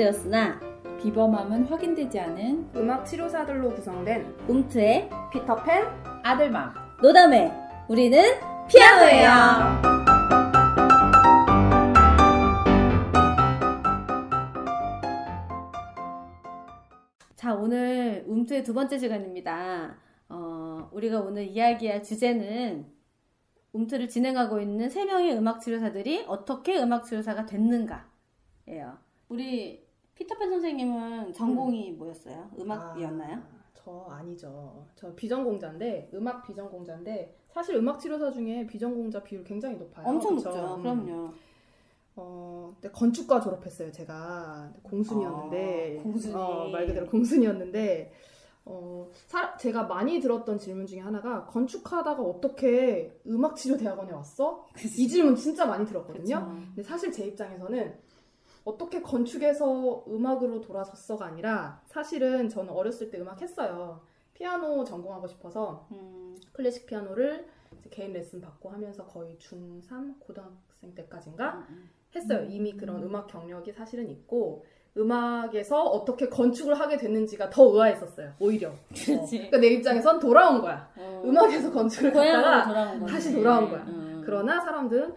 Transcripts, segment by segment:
확인되었으나 비범함은 확인되지 않은 음악 치료사들로 구성된 움트의 피터팬 아들맘 노담회 우리는 피아노예요. 자 오늘 움트의 두 번째 시간입니다. 어, 우리가 오늘 이야기할 주제는 움트를 진행하고 있는 세 명의 음악 치료사들이 어떻게 음악 치료사가 됐는가예요. 우리 피터팬 선생님은 전공이 뭐였어요? 음악이었나요? 아, 저 아니죠. 저 비전공자인데 음악 비전공자인데 사실 음악 치료사 중에 비전공자 비율 굉장히 높아요. 엄청 그쵸? 높죠. 음. 그럼요. 어, 근데 건축과 졸업했어요. 제가 공순이었는데 아, 공순이. 어, 말 그대로 공순이었는데 어, 사- 제가 많이 들었던 질문 중에 하나가 건축하다가 어떻게 음악 치료 대학원에 왔어? 이 질문 진짜 많이 들었거든요. 그쵸. 근데 사실 제 입장에서는 어떻게 건축에서 음악으로 돌아섰어가 아니라 사실은 저는 어렸을 때 음악 했어요. 피아노 전공하고 싶어서 음, 클래식 피아노를 개인 레슨 받고 하면서 거의 중3 고등학생 때까지인가 음, 했어요. 이미 그런 음 악 경력이 사실은 있고 음악에서 어떻게 건축을 하게 됐는지가 더 의아했었어요. 오히려. 어. 그치. 그러니까 내 입장에선 돌아온 거야. 어, 음악에서 건축을 거지. 다시 돌아온 거야. 음. 그러나 사람들은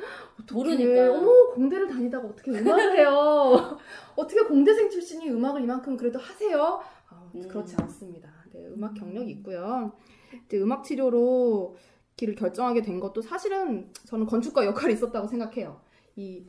모르니까. 어머 공대를 다니다가 어떻게 음악을 해요? 어떻게 공대생 출신이 음악을 이만큼 그래도 하세요? 아, 음. 그렇지 않습니다. 네, 음악 경력이 있고요. 이제 음악 치료로 길을 결정하게 된 것도 사실은 저는 건축가 역할이 있었다고 생각해요. 이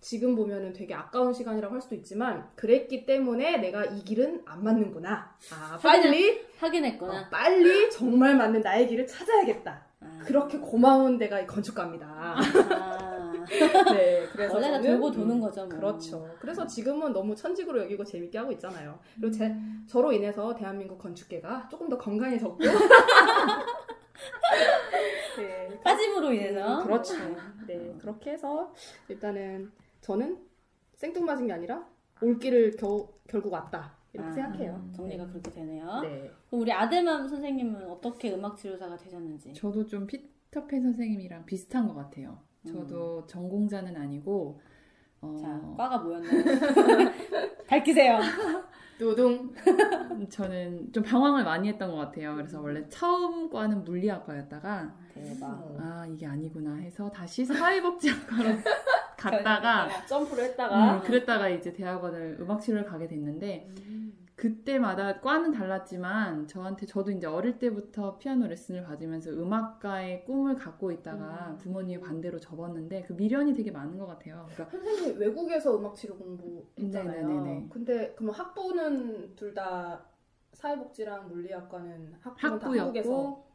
지금 보면은 되게 아까운 시간이라고 할 수도 있지만 그랬기 때문에 내가 이 길은 안 맞는구나. 아 빨리 확인했구나. 어, 빨리 정말 맞는 나의 길을 찾아야겠다. 아. 그렇게 고마운 데가 이 건축가입니다. 아. 네, 그래서 원래는 돌고 도는 음, 거죠. 뭐. 그렇죠. 그래서 지금은 너무 천직으로 여기고 재밌게 하고 있잖아요. 그리고 제, 음. 저로 인해서 대한민국 건축계가 조금 더 건강해졌고. 네, 빠짐으로 인해서. 음, 그렇죠. 네, 그렇게 해서 일단은 저는 생뚱맞은 게 아니라 올길을 겨우, 결국 왔다. 이렇게 아, 생각해요. 정리가 그렇게 되네요. 네. 그럼 우리 아들맘 선생님은 어떻게 음악 치료사가 되셨는지. 저도 좀 피터팬 선생님이랑 비슷한 것 같아요. 저도 전공자는 아니고 어, 음. 자, 과가 뭐였나요? 밝히세요. 두둥. 저는 좀 방황을 많이 했던 것 같아요. 그래서 원래 처음 과는 물리학과였다가 대박. 아 이게 아니구나 해서 다시 사회복지학과로 갔다가 점프를 했다가 음, 그랬다가 이제 대학원을 음악 치료를 가게 됐는데 그때마다 과는 달랐지만 저한테 저도 이제 어릴 때부터 피아노 레슨을 받으면서 음악가의 꿈을 갖고 있다가 음. 부모님이 반대로 접었는데 그 미련이 되게 많은 것 같아요. 그러니까 선생님 외국에서 음악 치료 공부했잖아요. 네네네네. 근데 그럼 학부는 둘 다 사회복지랑 물리학과는 학부는 학부였고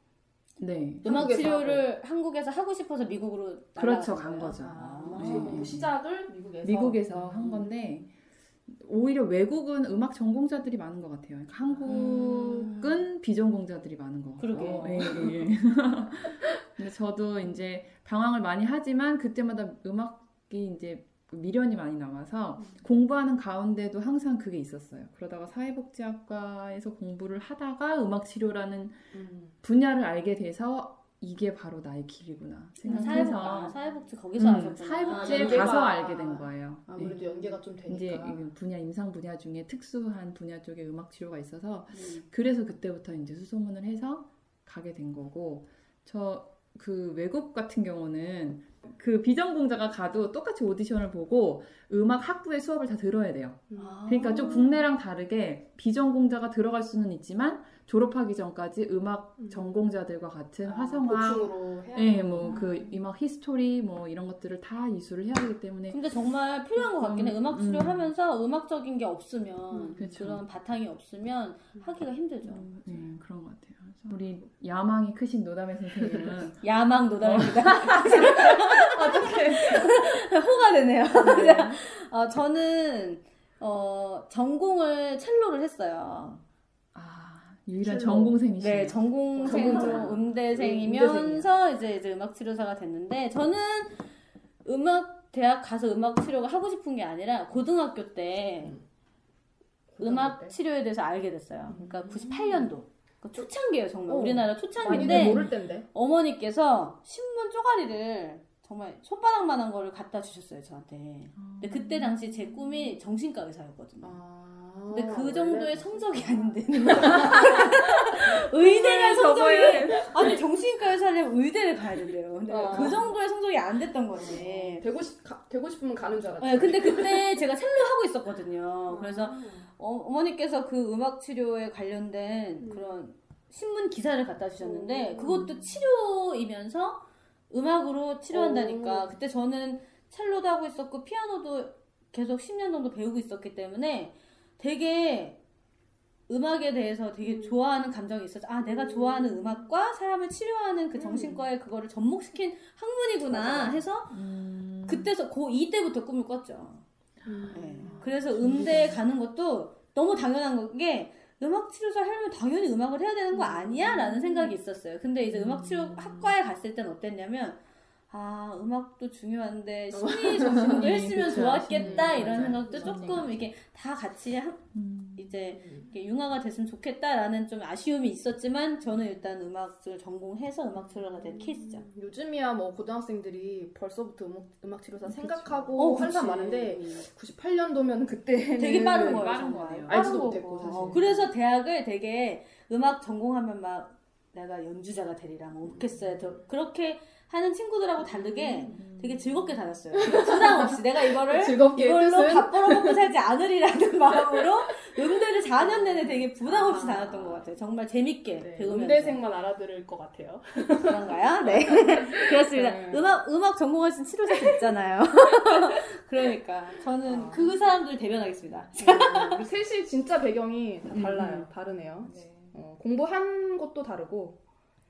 네 음악 한국에서 치료를 한국에서 하고 싶어서 미국으로 그렇죠, 간? 거죠. 아, 아. 네. 시작을 미국에서 미국에서 한 음. 건데 오히려 외국은 음악 전공자들이 많은 것 같아요. 그러니까 한국은 비전공자들이 많은 것 같아요. 그러게요. 예, 예. 근데 저도 이제 방황을 많이 하지만 그때마다 음악이 이제 미련이 많이 남아서 음. 공부하는 가운데도 항상 그게 있었어요. 그러다가 사회복지학과에서 공부를 하다가 음악 치료라는 음. 분야를 알게 돼서 이게 바로 나의 길이구나 사회복, 생각해서 아, 사회복지 거기서 음, 하셨구나. 사회복지에 아, 가서 알게 된 거예요. 네. 아무래도 연계가 좀 되니까 이제 이 분야 임상 분야 중에 특수한 분야 쪽에 음악 치료가 있어서 음. 그래서 그때부터 이제 수소문을 해서 가게 된 거고 저 그 외국 같은 경우는 그 비전공자가 가도 똑같이 오디션을 보고 음악 학부의 수업을 다 들어야 돼요. 아. 그러니까 좀 국내랑 다르게 비전공자가 들어갈 수는 있지만 졸업하기 전까지 음악 음. 전공자들과 같은 아, 화성학, 예. 뭐 그 음악 history 뭐 이런 것들을 다 이수를 해야 하기 때문에 근데 정말 필요한 것 같긴 해. 음, 음악 음. 치료하면서 음 악적인 게 없으면 음, 그쵸. 그런 바탕이 없으면 하기가 힘들죠. 네, 그런 것 같아요. 그래서 우리 야망이 크신 노담의 선생님은 야망 노담입니다. 어떻게 호가 되네요. 어, 저는 어, 전공을 첼로를 했어요. 아 유일한 첼로. 전공생이시네요. 네, 전공생으로 전공자. 음대생이면서 이제 이제 음악 치료사가 됐는데 저는 음악 대학 가서 음악 치료가 하고 싶은 게 아니라 고등학교 때 음악 때? 치료에 대해서 알게 됐어요. 그러니까 98년도. 그러니까 초창기예요, 정말. 어, 우리나라 초창기인데 어머니께서 신문 쪼가리를 정말 손바닥만한 거를 갖다 주셨어요 저한테. 근데 그때 당시 제 꿈이 정신과 의사였거든요. 아, 근데 그 정도의 성적이 안 되는 거야. 의대를 성적이 아니 정신과 의사려면 의대를 가야 된대요. 근데 어. 그 정도의 성적이 안 됐던 거지. 되고 싶 가, 되고 싶으면 가는 줄 알았지. 네, 근데 그때 제가 셀로 하고 있었거든요. 그래서 아. 어, 어머니께서 그 음악 치료에 관련된 음. 그런 신문 기사를 갖다 주셨는데 음. 그것도 치료이면서 음악으로 치료한다니까 오. 그때 저는 첼로도 하고 있었고 피아노도 계속 10년 정도 배우고 있었기 때문에 되게 음악에 대해서 되게 음. 좋아하는 감정이 있었죠. 아, 내가 좋아하는 음악과 사람을 치료하는 그 정신과에 그거를 접목시킨 학문이구나 음. 맞아. 해서 음. 그때서 고2 때부터 꿈을 꿨죠. 음. 네. 그래서 음대에 가는 것도 너무 당연한 게 음악 치료사 하려면 당연히 음악을 해야 되는 거 아니야? 라는 생각이 있었어요. 근데 이제 음악 치료 학과에 갔을 땐 어땠냐면 아, 음악도 중요한데 심리 정신도 네, 했으면. 좋았겠다 이런 맞아요. 생각도. 조금 이게 다 같이 한- 음. 이제 이렇게 융화가 됐으면 좋겠다라는 좀 아쉬움이 있었지만 저는 일단 음악을 전공해서 음악 치료가 된 케이스죠. 요즘이야 뭐 고등학생들이 벌써부터 음악, 음악 치료사. 생각하고 어, 하는 사람. 많은데 98년도면 그때는 되게 빠른 거예요. 빠른. 빠른 알지도. 못했고, 사실. 어, 그래서 대학을 되게 음악 전공하면 막 내가 연주자가 되리라, 뭐 오케스트라에 더 그렇게 하는 친구들하고 다르게 되게 즐겁게 다녔어요. 부담 없이 내가 이거를 즐겁게 이걸로 밥 벌어먹고 살지 않으리라는 마음으로 음대를 4년 내내 되게 부담 없이 다녔던 것 같아요. 정말 재밌게 네, 배우면서. 음대생만 알아들을 것 같아요. 그런가요? 네. 그렇습니다. 네. 음악, 음악 전공하신 치료사도 있잖아요. 그러니까 저는 아. 그 사람들 대변하겠습니다. 음, 우리 셋이 진짜 배경이 다 달라요. 음. 다르네요. 네. 어, 공부한 것도 다르고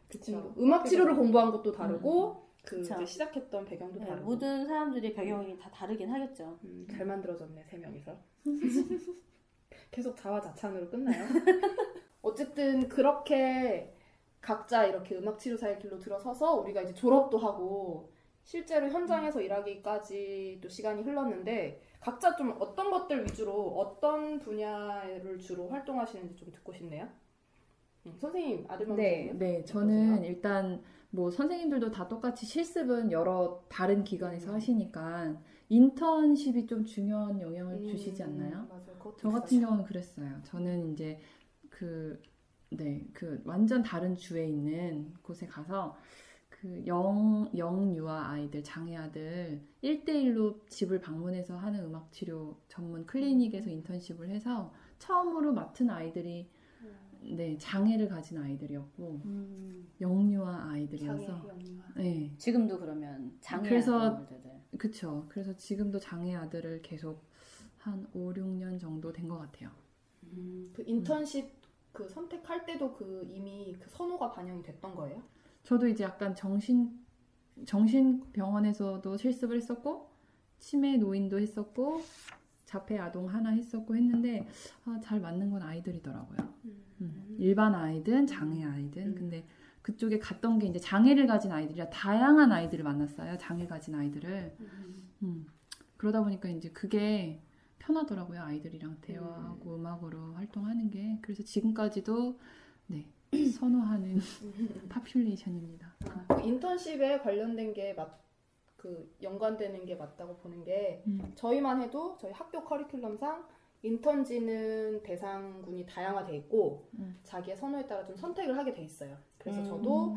그쵸. 음, 악 치료를 공부한 것도 다르고 그 그쵸. 이제 시작했던 배경도 네, 다르고 모든 사람들이 배경이 다 다르긴 하겠죠. 음, 잘 만들어졌네 세 명이서 계속 자화자찬으로 끝나요. 어쨌든 그렇게 각자 이렇게 음악 치료사의 길로 들어서서 우리가 이제 졸업도 하고 실제로 현장에서 일하기까지 또 시간이 흘렀는데 각자 좀 어떤 것들 위주로 어떤 분야를 주로 활동하시는지 좀 듣고 싶네요. 음, 선생님 아들만 네, 네. 저는 일단 뭐 선생님들도 다 똑같이 실습은 여러 다른 기관에서 음. 하시니까 인턴십이 좀 중요한 영향을 음, 주시지 않나요? 맞아요. 저 같은 있어요. 경우는 그랬어요. 저는 이제 그, 네, 그 완전 다른 주에 있는 곳에 가서 그 영, 영유아 아이들, 장애 아들 1대1로 집을 방문해서 하는 음악 치료 전문 클리닉에서 인턴십을 해서 처음으로 맡은 아이들이 네, 장애를 가진 아이들이었고 영유아 아이들이어서 장애, 영유아. 네, 지금도 그러면 장애 그래서-. 그쵸. 그래서 지금도 장애 아들을 계속 한 5, 6년 정도 된 것 같아요. 그 인턴십 그 선택할 때도 그 이미 그 선호가 반영이 됐던 거예요? 저도 이제 약간 정신 정신병원에서도 실습을 했었고 치매 노인도 했었고 자폐 아동 하나 했었고 했는데 아, 잘 맞는 건 아이들이더라고요. 음. 일반 아이든 장애 아이든 음. 근데 그쪽에 갔던 게 이제 장애를 가진 아이들이라 다양한 아이들을 만났어요. 장애 가진 아이들을 음. 그러다 보니까 이제 그게 편하더라고요. 아이들이랑 대화하고 음. 악으로 활동하는 게 그래서 지금까지도 네 선호하는 파퓰레이션입니다. 아, 그 인턴십에 관련된 게 맞, 그 연관되는 게 맞다고 보는 게 음. 저희만 해도 저희 학교 커리큘럼상 인턴지는 대상군이 다양화돼 있고 음. 자기의 선호에 따라 좀 선택을 하게 돼 있어요. 그래서 음. 저도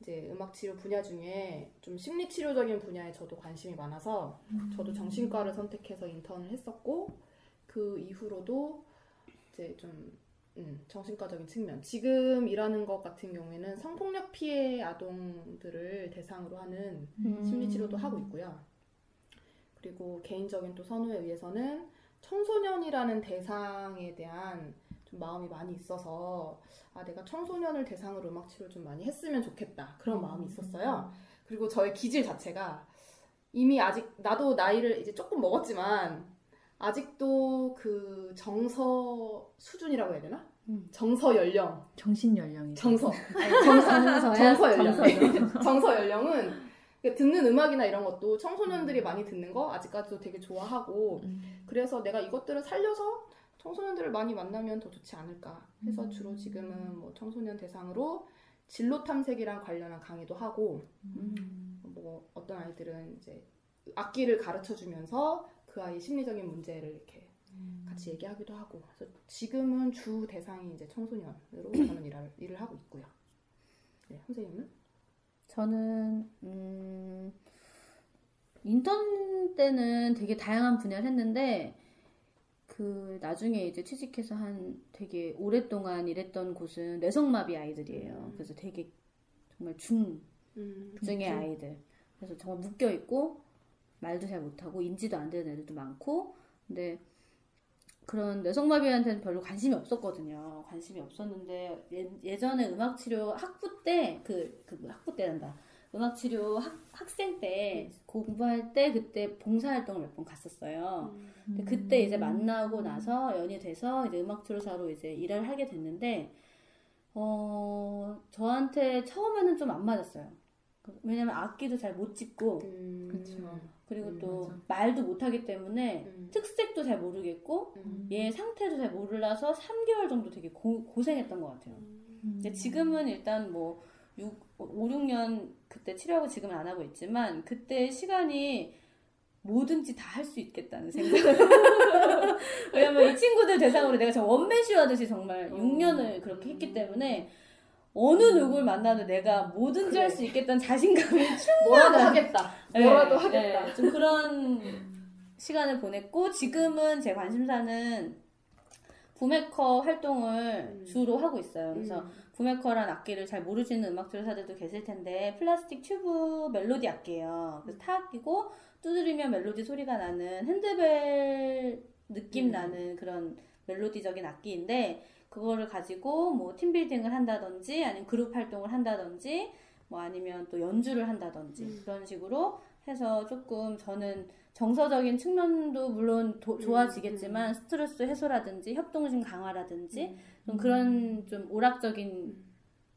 이제 음악 치료 분야 중에 좀 심리 치료적인 분야에 저도 관심이 많아서 저도 정신과를 선택해서 인턴을 했었고 그 이후로도 이제 좀 음, 정신과적인 측면 지금 일하는 것 같은 경우에는 성폭력 피해 아동들을 대상으로 하는 음. 심리 치료도 하고 있고요. 그리고 개인적인 또 선호에 의해서는 청소년이라는 대상에 대한 좀 마음이 많이 있어서 아 내가 청소년을 대상으로 음악 치료를 좀 많이 했으면 좋겠다 그런 마음이 있었어요. 그리고 저의 기질 자체가 이미 아직 나도 나이를 이제 조금 먹었지만 아직도 그 정서 수준이라고 해야 되나? 음. 정서 연령, 정신 연령이 정서, 정서? 정서 연령. 정서 연령은 듣는 음악이나 이런 것도 청소년들이 많이 듣는 거 아직까지도 되게 좋아하고 음. 그래서 내가 이것들을 살려서 청소년들을 많이 만나면 더 좋지 않을까 해서 음. 주로 지금은 뭐 청소년 대상으로 진로 탐색이랑 관련한 강의도 하고 음. 뭐 어떤 아이들은 이제 악기를 가르쳐 주면서 그 아이 심리적인 문제를 이렇게 같이 얘기하기도 하고 그래서 지금은 주 대상이 이제 청소년으로 저는 일을, 일을 하고 있고요. 네, 선생님은? 저는 음, 인턴 때는 되게 다양한 분야를 했는데 그 나중에 이제 취직해서 한 되게 오랫동안 일했던 곳은 뇌성마비 아이들이에요. 음. 그래서 되게 정말 중 음, 중의 아이들. 그래서 정말 묶여 있고 말도 잘 못하고 인지도 안 되는 애들도 많고 근데 그런 뇌성마비한테는 별로 관심이 없었거든요. 관심이 없었는데 예, 전에 음악 치료 학부 때그 그뭐 학부 때란다. 음악 치료 학, 학생 때 공부할 때 그때 봉사활동을 몇 번 갔었어요. 근데 그때 이제 만나고 나서 연이 돼서 이제 음악 치료사로 이제 일을 하게 됐는데 어 저한테 처음에는 좀 안 맞았어요. 왜냐면 악기도 잘 못 짚고 음, 그쵸. 그리고 음, 또 맞아. 말도 못하기 때문에 음, 특색도 잘 모르겠고 음, 얘 상태도 잘 몰라서 3개월 정도 되게 고, 고생했던 것 같아요. 근데 지금은 일단 뭐 6, 5, 6년 그때 치료하고 지금은 안 하고 있지만 그때 시간이 뭐든지 다 할 수 있겠다는 생각. 왜냐면 이 친구들 대상으로 내가 정말 원맨쇼 하듯이 정말 6년을 그렇게 했기 때문에 어느 누굴 만나도 내가 뭐든지 할수 있겠다는 자신감이 뭐라도 하겠다. 뭐라도 네, 하겠다. 네, 좀 그런 시간을 보냈고 지금은 제 관심사는 부메커 활동을 음. 주로 하고 있어요. 그래서 음, 부메커란 악기를 잘 모르시는 음악 교사들도 계실 텐데 플라스틱 튜브 멜로디 악기예요. 그래서 타악기고 두드리면 멜로디 소리가 나는 핸드벨 느낌 음. 나는 그런 멜로디적인 악기인데 그거를 가지고 뭐 팀빌딩을 한다든지 아니면 그룹 활동을 한다든지 뭐 아니면 또 연주를 한다든지 음. 그런 식으로 해서 조금 저는 정서적인 측면도 물론 도- 음, 좋아지겠지만 스트레스 해소라든지 협동심 강화라든지 음. 좀 그런 좀 오락적인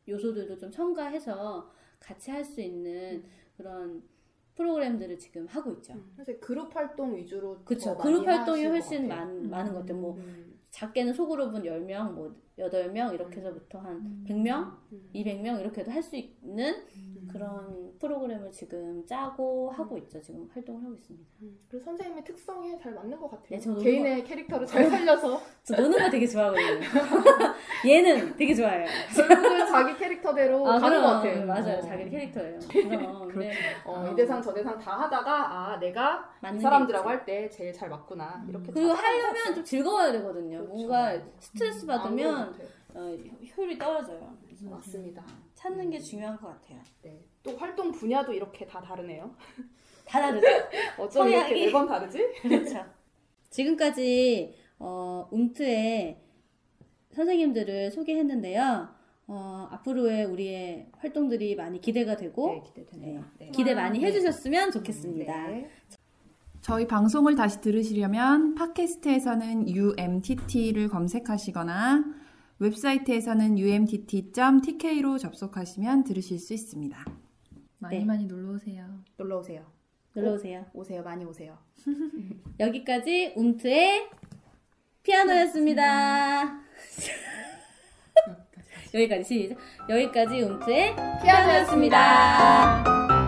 요소들도 좀 첨가해서 같이 할 수 있는 그런 프로그램들을 지금 하고 있죠. 음. 사실 그룹 활동 위주로 그쵸. 더 그룹 활동이 훨씬. 많, 많은 것 같아요. 뭐, 음, 작게는 소그룹은 10명, 뭐, 8명, 이렇게 해서부터 한 100명, 음. 200명, 이렇게도 할 수 있는 음. 그런 프로그램을 지금 짜고 하고 있죠. 지금 활동을 하고 있습니다. 음. 그리고 선생님의 특성에 잘 맞는 것 같아요. 네, 저도 개인의 캐릭터를 잘 살려서 저 노는 거 되게 좋아하거든요. 얘는 되게 좋아해요. 결국은 자기 캐릭터대로 가는 그럼, 것 같아요. 맞아요. 어. 자기 캐릭터예요. 그럼. 근데 어, 이 대상 저 대상 다 하다가 아 내가 이게 사람들하고. 할 때 제일 잘 맞구나 이렇게 다 하려면 좀 즐거워야 되거든요. 그렇죠. 뭔가 스트레스 안 받으면 어, 효율이 떨어져요. 돼요. 맞습니다. 찾는 게 중요한 것 같아요. 네. 또 활동 분야도 이렇게 다 다르네요. 다 다르죠? 어쩜 이렇게 성향이. 매번 다르지? 그렇죠. 지금까지 어, 움트의 선생님들을 소개했는데요. 어, 앞으로의 우리의 활동들이 많이 기대가 되고 네, 기대되네요. 네. 기대 많이 네. 해주셨으면 좋겠습니다. 네. 저희 방송을 다시 들으시려면 팟캐스트에서는 UMTT를 검색하시거나 웹사이트에서는 umtt.tk로 접속하시면 들으실 수 있습니다. 많이 네. 많이 놀러 오세요. 놀러 오세요. 놀러 오세요. 오세요. 많이 오세요. 여기까지 움트의 피아노였습니다. 여기까지 시작. 여기까지 움트의 피아노였습니다.